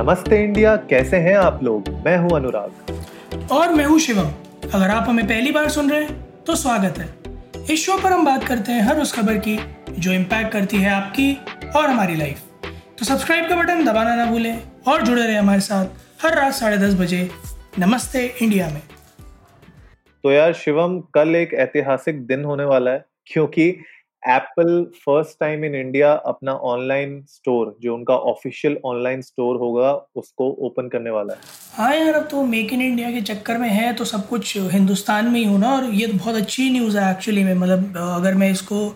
नमस्ते इंडिया कैसे हैं आप लोग? मैं हूँ अनुराग। और मैं हूँ शिवम। अगर आप हमें पहली बार सुन रहे हैं तो स्वागत है। इस शो पर हम बात करते हैं हर उस खबर की जो इम्पैक्ट करती है आपकी और हमारी लाइफ तो सब्सक्राइब का बटन दबाना ना भूलें और जुड़े रहे हमारे साथ हर रात साढ़े दस बजे नमस्ते इंडिया में। तो यार शिवम कल एक ऐतिहासिक दिन होने वाला है क्योंकि Apple first time in India अपना ऑनलाइन स्टोर जो उनका ऑफिशियल ऑनलाइन स्टोर होगा उसको ओपन करने वाला है। हाँ यार अब तो मेक इन इंडिया के चक्कर में है तो सब कुछ हिंदुस्तान में ही होना और ये तो बहुत अच्छी न्यूज़ है एक्चुअली में। मतलब अगर मैं इसको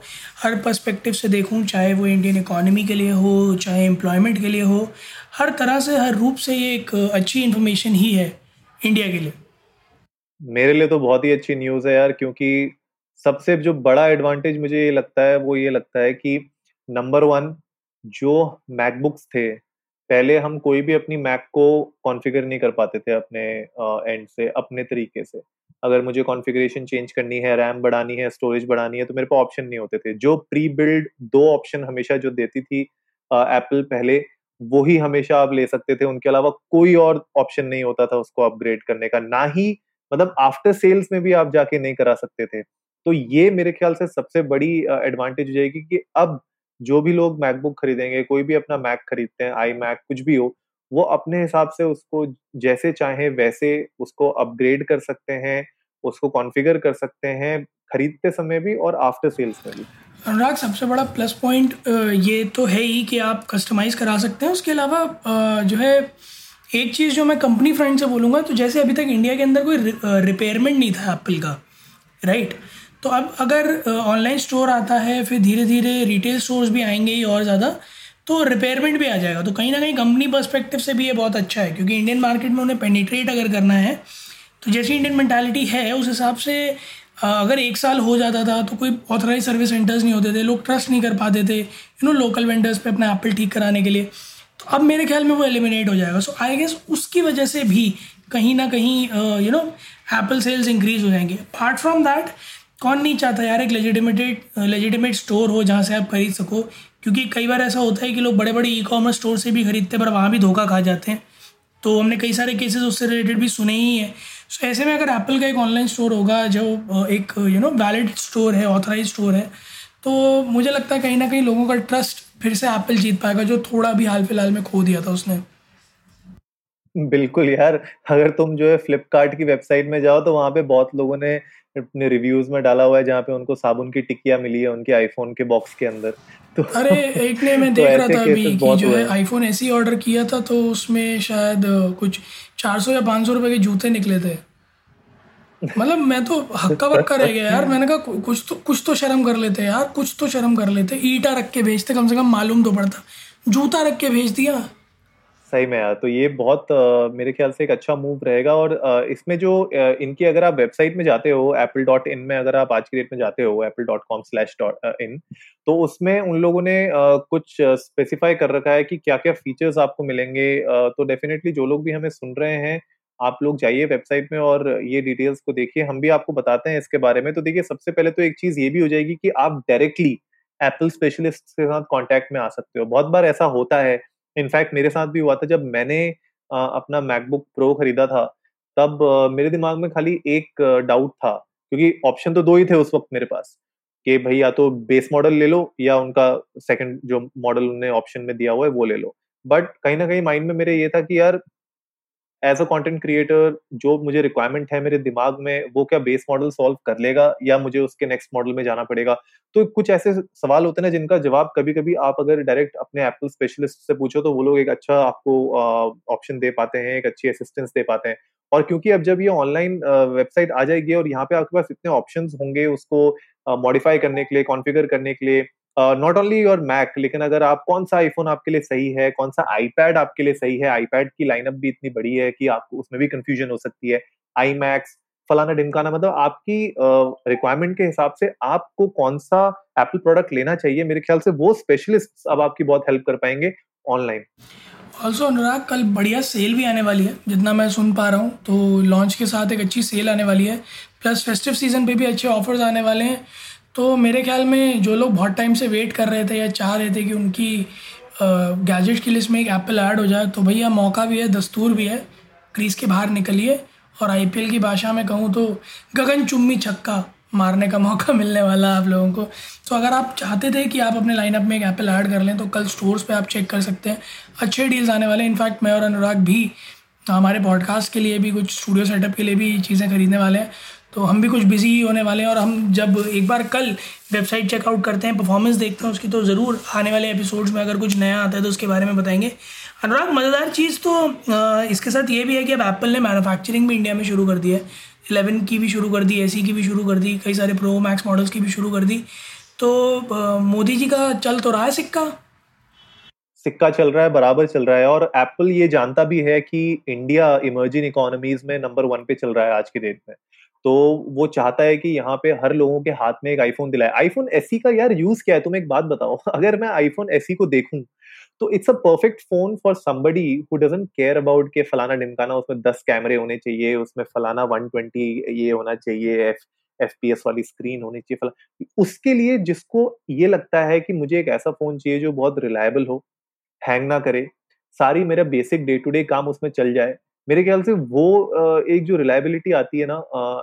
हर पर्सपेक्टिव से देखूँ चाहे वो इंडियन इकोनॉमी के लिए हो चाहे एम्प्लॉयमेंट के लिए हो हर तरह से हर रूप से ये एक अच्छी इन्फॉर्मेशन ही है इंडिया के लिए। मेरे लिए तो बहुत ही अच्छी न्यूज़ है यार क्योंकि सबसे जो बड़ा एडवांटेज मुझे ये लगता है, वो ये लगता है कि नंबर वन जो मैकबुक्स थे, पहले हम कोई भी अपनी मैक को कॉन्फ़िगर नहीं कर पाते थे अपने एंड से, अपने तरीके से। अगर मुझे कॉन्फ़िगरेशन चेंज करनी है रैम बढ़ानी है स्टोरेज बढ़ानी है तो मेरे पास ऑप्शन नहीं होते थे। जो प्री बिल्ड दो ऑप्शन हमेशा जो देती थी एप्पल पहले वो ही हमेशा आप ले सकते थे। उनके अलावा कोई और ऑप्शन नहीं होता था उसको अपग्रेड करने का। ना ही मतलब आफ्टर सेल्स में भी आप जाके नहीं करा सकते थे। तो ये मेरे ख्याल से सबसे बड़ी एडवांटेज हो जाएगी कि अब जो भी लोग मैकबुक खरीदेंगे, कोई भी अपना मैक खरीदते हैं आई मैक कुछ भी हो, वो अपने हिसाब से उसको जैसे चाहे वैसे उसको अपग्रेड कर सकते हैं, उसको कॉन्फ़िगर कर सकते हैं, खरीदते समय भी और आफ्टर सेल्स में भी। अनुराग, सबसे बड़ा प्लस पॉइंट ये तो है ही कि आप कस्टमाइज़ करा सकते हैं। उसके अलावा जो है, एक चीज़ जो मैं कंपनी फ्रेंड से बोलूँगा तो जैसे अभी तक इंडिया के अंदर कोई रिपेयरमेंट नहीं था एप्पल का राइट तो अब अगर ऑनलाइन स्टोर आता है, फिर धीरे धीरे रिटेल स्टोर्स भी आएँगे ही और ज़्यादा तो रिपेयरमेंट भी आ जाएगा। तो कहीं ना कहीं कंपनी पर्सपेक्टिव से भी ये बहुत अच्छा है, क्योंकि इंडियन मार्केट में उन्हें पेनिट्रेट अगर करना है तो जैसी इंडियन मैंटालिटी है, उस हिसाब से अगर एक साल हो जाता था तो कोई ऑथराइज सर्विस सेंटर्स नहीं होते थे, लोग ट्रस्ट नहीं कर पाते थे यू नो लोकल वेंडर्स पे अपना एप्पल ठीक कराने के लिए। तो अब मेरे ख्याल में वो एलिमिनेट हो जाएगा। सो आई गेस उसकी वजह से भी कहीं ना कहीं you know Apple sales increase हो जाएँगे। अपार्ट फ्रॉम दैट कौन नहीं चाहता यार एक लेजिटिमेटेड लेजिटिमेट स्टोर हो जहाँ से आप खरीद सको। क्योंकि कई बार ऐसा होता है कि लोग बड़े बड़े ई कॉमर्स स्टोर से भी खरीदते हैं, पर वहाँ भी धोखा खा जाते हैं। तो हमने कई सारे केसेस उससे रिलेटेड भी सुने ही हैं। सो ऐसे में अगर एप्पल का एक ऑनलाइन स्टोर होगा, जो एक यू नो वैलिड स्टोर है ऑथराइज स्टोर है तो मुझे लगता है कहीं ना कहीं लोगों का ट्रस्ट फिर से एप्पल जीत पाएगा, जो थोड़ा भी हाल फ़िलहाल में खो दिया था उसने। बिल्कुल यार, अगर तुम जो है फ्लिपकार्ट की वेबसाइट में जाओ तो वहाँ पे बहुत लोगों ने अपने रिव्यूज़ में डाला हुआ है जहाँ पे उनको साबुन की टिकिया मिली है उनके आईफोन के बॉक्स के अंदर। तो अरे एक ने मैं देख तो रहा था अभी कि जो है आईफोन ऐसे ही ऑर्डर किया था तो उसमें शायद कुछ 400 या 500 रुपए के जूते निकले थे। मतलब मैं तो हक्का बक्का रह गया यार। मैंने कहा कुछ तो कुछ तो शर्म कर लेते यार कुछ तो शर्म कर लेते ईटा रख के भेजते कम से कम मालूम तो पड़ता। जूता रख के भेज दिया। सही में यार तो ये बहुत मेरे ख्याल से एक अच्छा मूव रहेगा और इसमें जो इनकी अगर आप वेबसाइट में जाते हो एप्पल डॉट इन में अगर आप आज की डेट में जाते हो Apple dot com slash dot in तो उसमें उन लोगों ने कुछ स्पेसिफाई कर रखा है कि क्या क्या फीचर्स आपको मिलेंगे तो डेफिनेटली जो लोग भी हमें सुन रहे हैं, आप लोग जाइए वेबसाइट में और ये डिटेल्स को देखिए, हम भी आपको बताते हैं इसके बारे में। तो देखिए, सबसे पहले तो एक चीज़ ये भी हो जाएगी कि आप डायरेक्टली एप्पल स्पेशलिस्ट के साथ कांटेक्ट में आ सकते हो। बहुत बार ऐसा होता है इनफैक्ट मेरे साथ भी हुआ था जब मैंने अपना मैकबुक प्रो खरीदा था, तब मेरे दिमाग में खाली एक डाउट था, क्योंकि ऑप्शन तो दो ही थे उस वक्त मेरे पास, कि भाई या तो बेस मॉडल ले लो या उनका सेकंड जो मॉडल उन्होंने ऑप्शन में दिया हुआ है वो ले लो। बट कहीं ना कहीं माइंड में मेरे ये था कि यार एज अ कंटेंट क्रिएटर जो मुझे रिक्वायरमेंट है मेरे दिमाग में, वो क्या बेस मॉडल सॉल्व कर लेगा या मुझे उसके नेक्स्ट मॉडल में जाना पड़ेगा? तो कुछ ऐसे सवाल होते हैं जिनका जवाब कभी कभी आप अगर डायरेक्ट अपने एप्पल स्पेशलिस्ट से पूछो तो वो लोग एक अच्छा आपको ऑप्शन दे पाते हैं, एक अच्छी असिस्टेंस दे पाते हैं। और क्योंकि अब जब ये ऑनलाइन वेबसाइट आ जाएगी और यहाँ पे आपके पास इतने ऑप्शन होंगे उसको मॉडिफाई करने के लिए कॉन्फ़िगर करने के लिए नॉट ओनली योर मैक लेकिन अगर आप कौन सा आईफोन आपके लिए सही है कौन सा आईपैड आपके लिए सही है आईपैड की लाइनअप भी इतनी बड़ी है कि आपको उसमें भी कंफ्यूजन हो सकती है। आई मैक्स फलाना ढिमकाना मतलब आपकी रिक्वायरमेंट uh, के हिसाब से आपको कौन सा एप्पल प्रोडक्ट लेना चाहिए मेरे ख्याल से वो स्पेशलिस्ट अब आपकी बहुत हेल्प कर पाएँगे ऑनलाइन ऑल्सो अनुराग कल बढ़िया सेल भी आने वाली है जितना मैं सुन पा रहा हूँ तो लॉन्च के साथ एक अच्छी सेल आने वाली है। प्लस फेस्टिव सीज़न पे भी अच्छे ऑफर्स आने वाले हैं। तो मेरे ख्याल में जो लोग बहुत टाइम से वेट कर रहे थे या चाह रहे थे कि उनकी गैजेट की लिस्ट में एक एप्पल ऐड हो जाए तो भैया मौका भी है, दस्तूर भी है। क्रीज के बाहर निकलिए और आईपीएल की भाषा में कहूँ तो गगन चुम्मी छक्का मारने का मौका मिलने वाला है आप लोगों को। तो अगर आप चाहते थे कि आप अपने लाइनअप में एक एप्पल ऐड कर लें तो कल स्टोर्स पे आप चेक कर सकते हैं। अच्छे डील्स आने वाले इनफैक्ट मैं और अनुराग भी, हमारे पॉडकास्ट के लिए भी, कुछ स्टूडियो सेटअप के लिए भी चीज़ें खरीदने वाले हैं। तो हम भी कुछ बिज़ी होने वाले हैं और हम जब एक बार कल वेबसाइट चेकआउट करते हैं परफॉर्मेंस देखते हैं, उसकी तो ज़रूर आने वाले एपिसोड्स में अगर कुछ नया आता है तो उसके बारे में बताएँगे। अनुराग, मज़ेदार चीज़ तो इसके साथ ये भी है कि अब एप्पल ने मैनुफैक्चरिंग भी इंडिया में शुरू कर दी है। इलेवन की भी शुरू कर दी एसी की भी शुरू कर दी, कई सारे प्रो मैक्स मॉडल्स की भी शुरू कर दी। तो मोदी जी का चल तो रहा है सिक्का? सिक्का चल रहा है, बराबर चल रहा है और एप्पल ये जानता भी है कि इंडिया इमर्जिंग इकोनॉमीज में नंबर वन पे चल रहा है आज की डेट में। तो वो चाहता है कि यहाँ पे हर लोगों के हाथ में एक आईफोन दिलाए। आईफोन एसी का यार यूज़ क्या है? तुम एक बात बताओ। अगर मैं आईफोन एसी को देखूँ तो it's a perfect phone for somebody who doesn't care about के फलाना डिमकाना उसमें दस कैमरे होने चाहिए, उसमें फलाना वन ट्वेंटी ये होना चाहिए एफ़ एफ़ वाली स्क्रीन होनी चाहिए, फला। उसके लिए जिसको ये लगता है कि मुझे एक ऐसा फ़ोन चाहिए जो बहुत रिलायबल हो हैंग ना करे, सारी मेरा बेसिक डे टू डे काम उसमें चल जाए मेरे ख्याल से वो एक जो रिलायबिलिटी आती है ना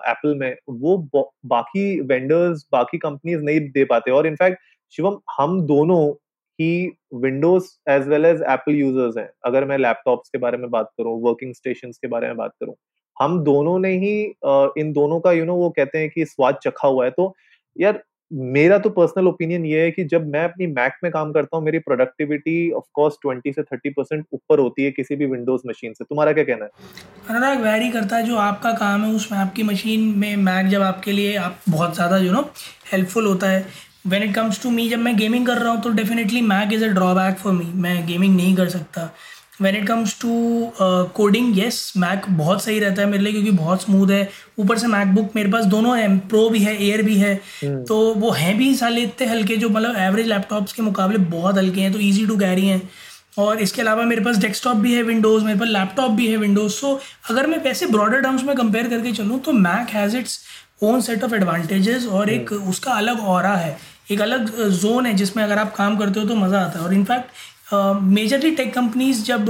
एप्पल में वो बाकी वेंडर्स बाकी कंपनीज़ नहीं दे पाते। और इनफैक्ट शिवम हम दोनों ही Windows as well as Apple users हैं। अगर मैं लैपटॉप्स के बारे में बात करूँ वर्किंग स्टेशन के बारे में बात करूँ हम दोनों ने ही इन दोनों का यू you नो know, वो कहते हैं कि स्वाद चखा हुआ है। तो यार मेरा तो पर्सनल ओपिनियन ये है कि जब मैं अपनी मैक में काम करता हूँ, मेरी प्रोडक्टिविटी ऑफ़ कोर्स ट्वेंटी से थर्टी परसेंट ऊपर होती है किसी भी विंडोज़ मशीन से। तुम्हारा क्या कहना है? अनुराग वैरी करता है जो आपका काम है उसमें आपकी मशीन में मैक जब आपके लिए आप बहुत ज़्यादा जो नो हेल्पफुल होता है। When it comes to me जब मैं गेमिंग कर रहा हूँ तो definitely Mac is a drawback for me मैं गेमिंग नहीं कर सकता। When it comes to coding yes Mac बहुत सही रहता है मेरे लिए क्योंकि बहुत स्मूथ है। ऊपर से मैकबुक मेरे पास दोनों है प्रो भी है एयर भी है। hmm. तो वो हैं भी साले इतने हल्के जो मतलब एवरेज लैपटॉप्स के मुकाबले बहुत हल्के हैं तो ईजी टू कैरी हैं। और इसके अलावा मेरे पास डेस्कटॉप भी है विंडोज़ मेरे पास लैपटॉप भी है विंडोज़ सो अगर मैं वैसे ब्रॉडर टर्म्स में कंपेयर करके चलूँ तो Mac has its own set of advantages और एक hmm. उसका अलग और है। एक अलग जोन है जिसमें अगर आप काम करते हो तो मज़ा आता है। और इनफैक्ट मेजरली टेक कंपनीज़ जब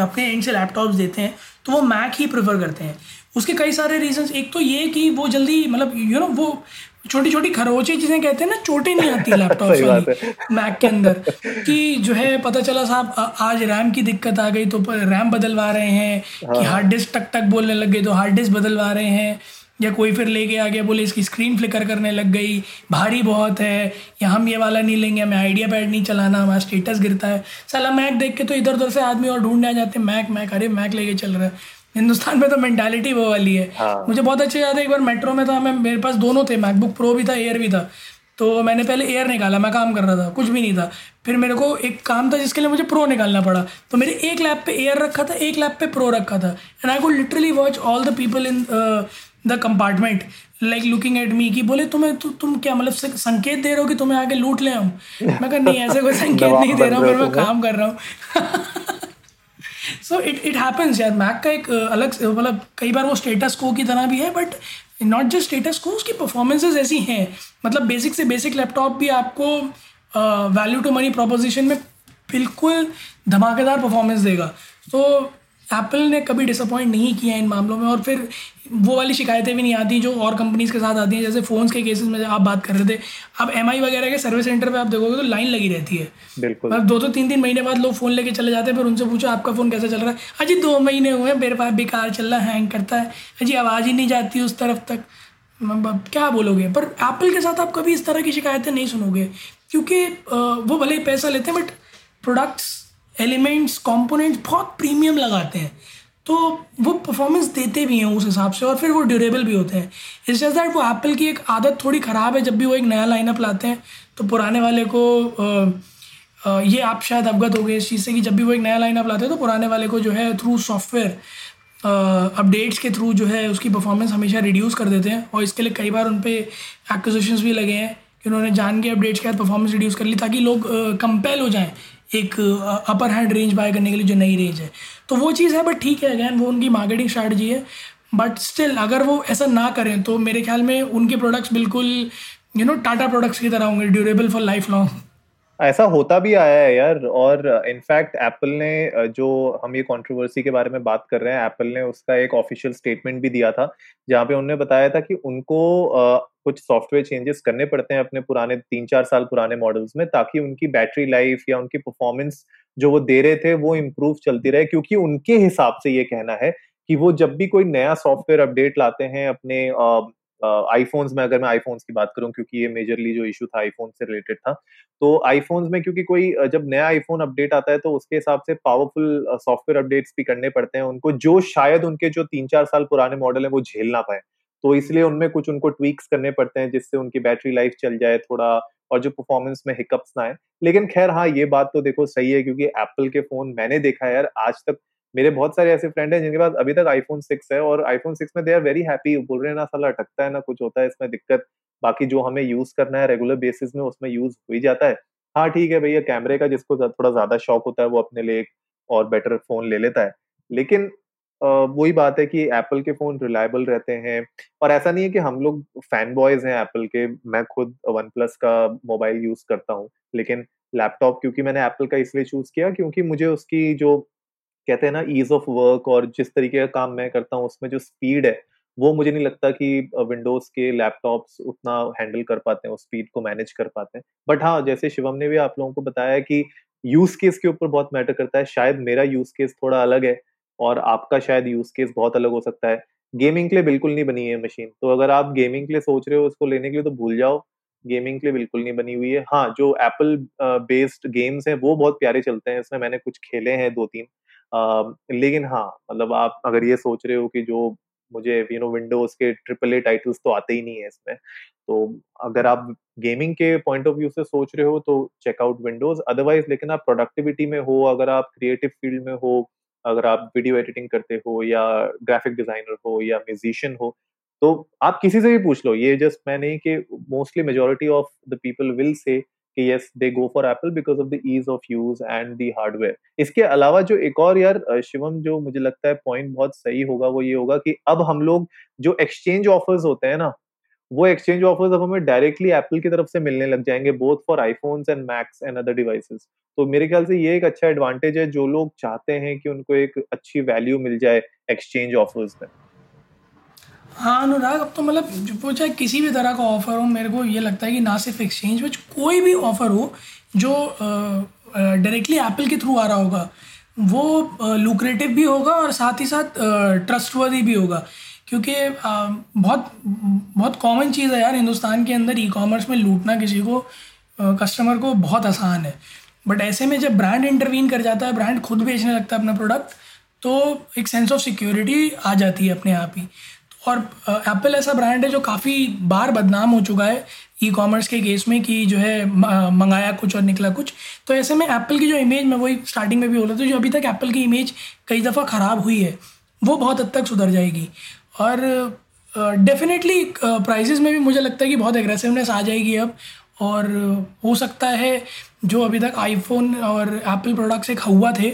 अपने एंड से लैपटॉप्स देते हैं तो वो मैक ही प्रेफर करते हैं। उसके कई सारे रीजंस एक तो ये कि वो जल्दी मतलब यू नो वो छोटी छोटी खरोचे चीज़ें कहते हैं ना चोटें नहीं आती लैपटॉप वाली मैक के अंदर कि जो है पता चला साहब आज रैम की दिक्कत आ गई तो रैम बदलवा रहे हैं हाँ। कि हार्ड डिस्क टक टक बोलने लग गए तो हार्ड डिस्क बदलवा रहे हैं। या कोई फिर लेके आ गया बोले इसकी स्क्रीन फ्लिकर करने लग गई भारी बहुत है या हम ये वाला नहीं लेंगे हमें आइडिया पैड नहीं चलाना हमारा स्टेटस गिरता है। साला मैक देख के तो इधर उधर से आदमी और ढूँढने आ जाते हैं मैक मैक अरे मैक लेके चल रहा है। हिंदुस्तान में तो मेंटालिटी वो वाली है। हाँ। मुझे बहुत अच्छे याद है एक बार मेट्रो में था मैं मेरे पास दोनों थे मैकबुक प्रो भी था एयर भी था। तो मैंने पहले एयर निकाला मैं काम कर रहा था कुछ भी नहीं था। फिर मेरे को एक काम था जिसके लिए मुझे प्रो निकालना पड़ा। तो मेरे एक लैब पे एयर रखा था एक लैब पे प्रो रखा था। And I could literally watch all the people in the compartment like looking at me कि बोले तुम्हें तु, तुम क्या मतलब संकेत दे रहे हो कि तुम्हें आगे लूट ले हम? मैं कहा नहीं ऐसे कोई संकेत नहीं दे रहा हूँ मैं काम कर रहा हूँ. सो इट इट हैपन्स यार मैक का एक अलग मतलब कई बार वो स्टेटस को की तरह भी है बट नॉट जस्ट स्टेटस को उसकी परफॉर्मेंसेज ऐसी हैं। मतलब बेसिक से बेसिक लैपटॉप भी आपको वैल्यू टू मनी प्रोपोजिशन में बिल्कुल धमाकेदार परफॉर्मेंस देगा। तो एप्पल ने कभी डिसअपॉइंट नहीं किया इन मामलों में और फिर वो वाली शिकायतें भी नहीं आती जो और कंपनीज़ के साथ आती हैं जैसे फ़ोन्स के केसेस में आप बात कर रहे थे। अब एम वगैरह के सर्विस सेंटर पे आप देखोगे तो लाइन लगी रहती है। बिल्कुल। मतलब दो दो तीन तीन महीने बाद लोग फ़ोन लेके चले जाते हैं फिर उनसे पूछो आपका फ़ोन कैसा चल रहा है। अजी दो महीने हुए हैं मेरे पास बेकार चल रहा है हैंग करता है। अजी आवाज़ ही नहीं जाती उस तरफ़ तक। क्या बोलोगे? पर एप्पल के साथ आप कभी इस तरह की शिकायतें नहीं सुनोगे क्योंकि वो भले ही पैसा लेते हैं बट प्रोडक्ट्स एलिमेंट्स कंपोनेंट्स बहुत प्रीमियम लगाते हैं। तो वो परफॉर्मेंस देते भी हैं उस हिसाब से और फिर वो ड्यूरेबल भी होते हैं। इस जैसे दैट वो एप्पल की एक आदत थोड़ी ख़राब है जब भी वो एक नया लाइनअप लाते हैं तो पुराने वाले को आ, आ, ये आप शायद अवगत हो गए इस चीज़ से कि जब भी वो एक नया लाइनअप लाते हैं तो पुराने वाले को जो है थ्रू सॉफ्टवेयर अपडेट्स के थ्रू जो है उसकी परफॉर्मेंस हमेशा रिड्यूस कर देते हैं। और इसके लिए कई बार उन पर एक्विजिशंस भी लगे हैं कि उन्होंने जान के अपडेट्स के बाद परफॉर्मेंस रिड्यूस कर ली ताकि लोग कंपेल हो जाएँ। एक अपर हैंड रेंज बाय करने के लिए जो नई रेंज है। तो वो चीज़ है बट ठीक है अगैन वो उनकी मार्केटिंग स्ट्रैटेजी है। बट स्टिल अगर वो ऐसा ना करें तो मेरे ख्याल में उनके प्रोडक्ट्स बिल्कुल यू नो टाटा प्रोडक्ट्स की तरह होंगे ड्यूरेबल फॉर लाइफ लॉन्ग ऐसा होता भी आया है यार, और इनफैक्ट एप्पल ने जो हम ये कंट्रोवर्सी के बारे में बात कर रहे हैं एप्पल ने उसका एक ऑफिशियल स्टेटमेंट भी दिया था, जहाँ पे उन्होंने बताया था कि उनको कुछ सॉफ्टवेयर चेंजेस करने पड़ते हैं अपने पुराने तीन चार साल पुराने मॉडल्स में, ताकि उनकी बैटरी लाइफ या उनकी परफॉर्मेंस जो वो दे रहे थे, वो इम्प्रूव चलती रहे, क्योंकि उनके हिसाब से ये कहना है कि वो जब भी कोई नया सॉफ्टवेयर अपडेट लाते हैं अपने आईफोन्स में अगर मैं आईफोन्स की बात करूँ, क्योंकि ये मेजरली जो इशू था आईफोन से रिलेटेड था तो आईफोन्स में क्योंकि कोई जब नया आईफोन अपडेट आता है तो उसके हिसाब से पावरफुल सॉफ्टवेयर अपडेट्स भी करने पड़ते हैं उनको, जो शायद उनके जो तीन चार साल पुराने मॉडल है, वो झेल ना पाए। तो इसलिए उनमें कुछ उनको ट्वीक्स करने पड़ते हैं, जिससे उनकी बैटरी लाइफ चल जाए थोड़ा और जो परफॉर्मेंस में हिकअप्स ना आए। लेकिन खैर हाँ ये बात तो देखो सही है, क्योंकि एप्पल के फ़ोन मैंने देखा है यार, आज तक मेरे बहुत सारे ऐसे फ्रेंड हैं जिनके पास अभी तक आईफोन सिक्स है और आईफोन सिक्स में दे आर वेरी हैप्पी बोल रहे हैं, ना साला अटकता है, ना कुछ होता है, इसमें दिक्कत। बाकी जो हमें यूज़ करना है रेगुलर बेसिस में उसमें यूज़ हो ही जाता है। हाँ ठीक है भैया कैमरे का जिसको थोड़ा ज़्यादा शौक होता है वो अपने लिए एक और बेटर फ़ोन ले लेता है। लेकिन वही बात है कि एप्पल के फ़ोन रिलायबल रहते हैं और ऐसा नहीं है कि हम लोग फ़ैन बॉयज़ हैं एप्पल के। मैं खुद वन प्लस का मोबाइल यूज़ करता हूँ, लेकिन लैपटॉप क्योंकि मैंने एप्पल का इसलिए चूज़ किया क्योंकि मुझे उसकी जो कहते हैं ना ईज ऑफ़ वर्क और जिस तरीके का काम मैं करता हूँ, उसमें जो स्पीड है, वो मुझे नहीं लगता कि विंडोज़ के लैपटॉप्स उतना हैंडल कर पाते हैं, उस स्पीड को मैनेज कर पाते हैं। बट हाँ जैसे शिवम ने भी आप लोगों को बताया कि यूज़ केस के ऊपर बहुत मैटर करता है। शायद मेरा यूज़ केस थोड़ा अलग है और आपका शायद यूज़ केस बहुत अलग हो सकता है। गेमिंग के लिए बिल्कुल नहीं बनी है मशीन तो अगर आप गेमिंग के लिए सोच रहे हो उसको लेने के लिए तो भूल जाओ। गेमिंग के लिए बिल्कुल नहीं बनी हुई है। हाँ जो एप्पल बेस्ड गेम्स हैं, वो बहुत प्यारे चलते हैं। इसमें मैंने कुछ खेले हैं दो तीन। लेकिन हाँ मतलब आप अगर ये सोच रहे हो कि जो मुझे यू नो विंडोज़ के ट्रिपल ए टाइटल्स तो आते ही नहीं है इसमें तो अगर आप गेमिंग के पॉइंट ऑफ़ व्यू से सोच रहे हो तो चेकआउट विंडोज़ अदरवाइज़ लेकिन आप प्रोडक्टिविटी में हो, अगर आप क्रिएटिव फ़ील्ड में हो, अगर आप वीडियो एडिटिंग करते हो, या ग्राफिक डिज़ाइनर हो, या म्यूजिशियन हो तो आप किसी से भी पूछ लो, ये जस्ट मैं नहीं कि mostly majority of the people will say कि yes they go for Apple because of the ease of use and the hardware इसके अलावा जो एक और यार शिवम, जो मुझे लगता है पॉइंट बहुत सही होगा, वो ये होगा कि अब हम लोग जो एक्सचेंज ऑफर्स होते हैं ना, वो एक्सचेंज ऑफर्स अब हमें डायरेक्टली एप्पल की तरफ़ से मिलने लग जाएँगे both for iPhones and Macs and other devices तो मेरे ख्याल से ये एक अच्छा एडवांटेज है, जो लोग चाहते हैं कि उनको एक अच्छी वैल्यू मिल जाए एक्सचेंज ऑफर्स में। हाँ अनुराग, अब तो मतलब वो चाहे किसी भी तरह का ऑफ़र हो, मेरे को ये लगता है कि ना सिर्फ़ एक्सचेंज में, कोई भी ऑफ़र हो, जो डायरेक्टली एप्पल के थ्रू आ रहा होगा, वो लुक्रेटिव भी होगा और साथ ही साथ ट्रस्टवर्दी भी होगा। क्योंकि बहुत बहुत कॉमन चीज़ है यार, हिंदुस्तान के अंदर ई कॉमर्स में लूटना किसी को कस्टमर को बहुत आसान है। बट ऐसे में जब ब्रांड इंटरवीन कर जाता है ब्रांड खुद बेचने लगता है अपना प्रोडक्ट तो एक सेंस ऑफ़ सिक्योरिटी आ जाती है अपने आप ही। और एप्पल ऐसा ब्रांड है जो काफ़ी बार बदनाम हो चुका है ई कॉमर्स के केस में कि जो है मंगाया कुछ और निकला कुछ। तो ऐसे में एप्पल की जो इमेज मैं वही स्टार्टिंग में भी बोला था, जो अभी तक एप्पल की इमेज कई दफ़ा ख़राब हुई है, वो बहुत हद तक सुधर जाएगी। और डेफिनेटली प्राइजेस में भी मुझे लगता है कि बहुत एग्रेसिवनेस आ जाएगी अब। और, हो सकता है जो अभी तक आईफोन और एप्पल प्रोडक्ट्स एक हुआ थे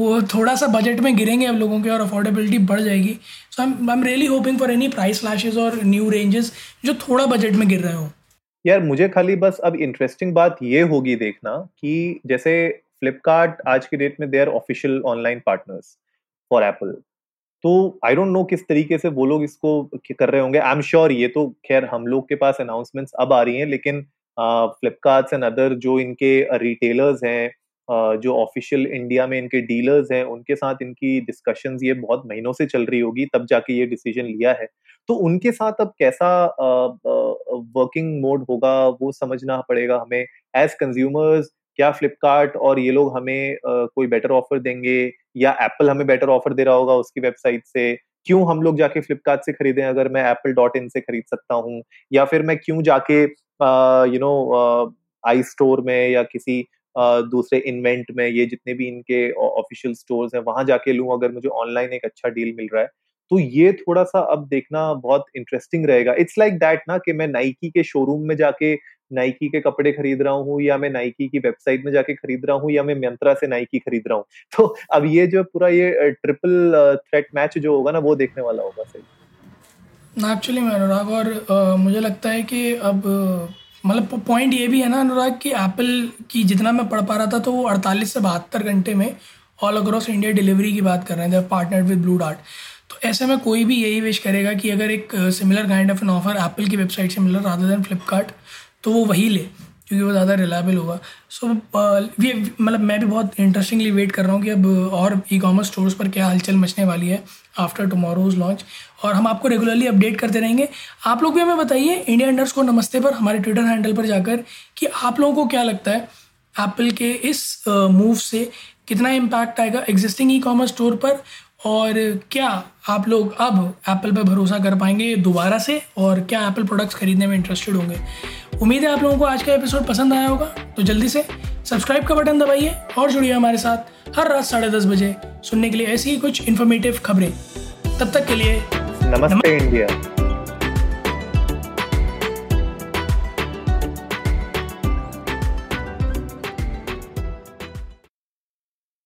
वो थोड़ा सा बजट में गिरेंगे अब लोगों के और अफोर्डेबिलिटी बढ़ जाएगी। So I am really hoping for any price lashes और न्यू रेंजेस जो थोड़ा बजट में गिर रहे हो। यार, मुझे खाली बस अब इंटरेस्टिंग बात ये होगी देखना कि जैसे फ्लिपकार्ट आज की डेट में they are official online partners for Apple तो आई डोंट नो किस तरीके से वो लोग इसको कर रहे होंगे। आई एम श्योर ये तो खैर हम लोग के पास अनाउंसमेंट्स अब आ रही हैं, लेकिन फ्लिपकार्ट एंड अदर जो इनके रिटेलर्स हैं जो ऑफिशियल इंडिया में इनके डीलर्स हैं, उनके साथ इनकी डिस्कशंस ये बहुत महीनों से चल रही होगी, तब जाके ये डिसीज़न लिया है। तो उनके साथ अब कैसा वर्किंग मोड होगा, वो समझना पड़ेगा हमें। एज कंज्यूमर्स क्या फ्लिपकार्ट और ये लोग हमें कोई बेटर ऑफ़र देंगे? या एप्पल हमें बेटर ऑफ़र दे रहा होगा उसकी वेबसाइट से? क्यों हम लोग जाके फ्लिपकार्ट से खरीदें अगर मैं एप्पल डॉट इन से खरीद सकता हूँ? या फिर मैं क्यों जाके यू नो आई स्टोर में या किसी दूसरे इन्वेंट में ये जितने भी इनके ऑफिशियल स्टोर्स हैं वहाँ जाके लूँ अगर मुझे ऑनलाइन एक अच्छा डील मिल रहा है। तो ये थोड़ा सा अब देखना बहुत इंटरेस्टिंग रहेगा। इट्स लाइक दैट ना कि मैं नाइकी के शोरूम में जाके नाइकी के कपड़े खरीद रहा हूँ या मैं नाइकी की वेबसाइट में जाके खरीद रहा हूँ या मैं मंत्रा से नाइकी खरीद रहा हूँ। तो अब ये जो पूरा ये ट्रिपल थ्रेट मैच जो होगा ना वो देखने वाला होगा सही। एक्चुअली मैं अनुराग और आ, मुझे लगता है कि अब मतलब पॉइंट ये भी है ना, अनुराग, कि एप्पल की जितना मैं पढ़ पा रहा था तो वो अड़तालीस से बहत्तर घंटे में ऑल अक्रॉस इंडिया डिलीवरी की बात कर रहे हैं पार्टनर विद ब्लू डार्ट तो ऐसे में कोई भी यही विश करेगा कि अगर एक similar kind of an offer Apple की वेबसाइट से मिल रहा रादर देन फ्लिपकार्ट तो वो वही ले। क्योंकि वो ज़्यादा रिलायबल होगा। सो ये मतलब मैं भी बहुत इंटरेस्टिंगली वेट कर रहा हूँ कि अब और ई कॉमर्स स्टोर्स पर क्या हलचल मचने वाली है आफ्टर टमोरोज लॉन्च और हम आपको रेगुलरली अपडेट करते रहेंगे। आप लोग भी हमें बताइए इंडिया अंडर्स को नमस्ते पर, हमारे ट्विटर हैंडल पर जाकर कि आप लोगों को क्या लगता है एप्पल के इस मूव से कितना इम्पैक्ट आएगा एग्जिस्टिंग ई कॉमर्स स्टोर पर और क्या आप लोग अब एप्पल पर भरोसा कर पाएँगे दोबारा से? और क्या एप्पल प्रोडक्ट्स खरीदने में इंटरेस्टेड होंगे? उम्मीद है आप लोगों को आज का एपिसोड पसंद आया होगा। तो जल्दी से सब्सक्राइब का बटन दबाइए और जुड़िए हमारे साथ हर रात साढ़े दस बजे सुनने के लिए ऐसी ही कुछ इन्फॉर्मेटिव खबरें। तब तक के लिए नमस्ते। इंडिया।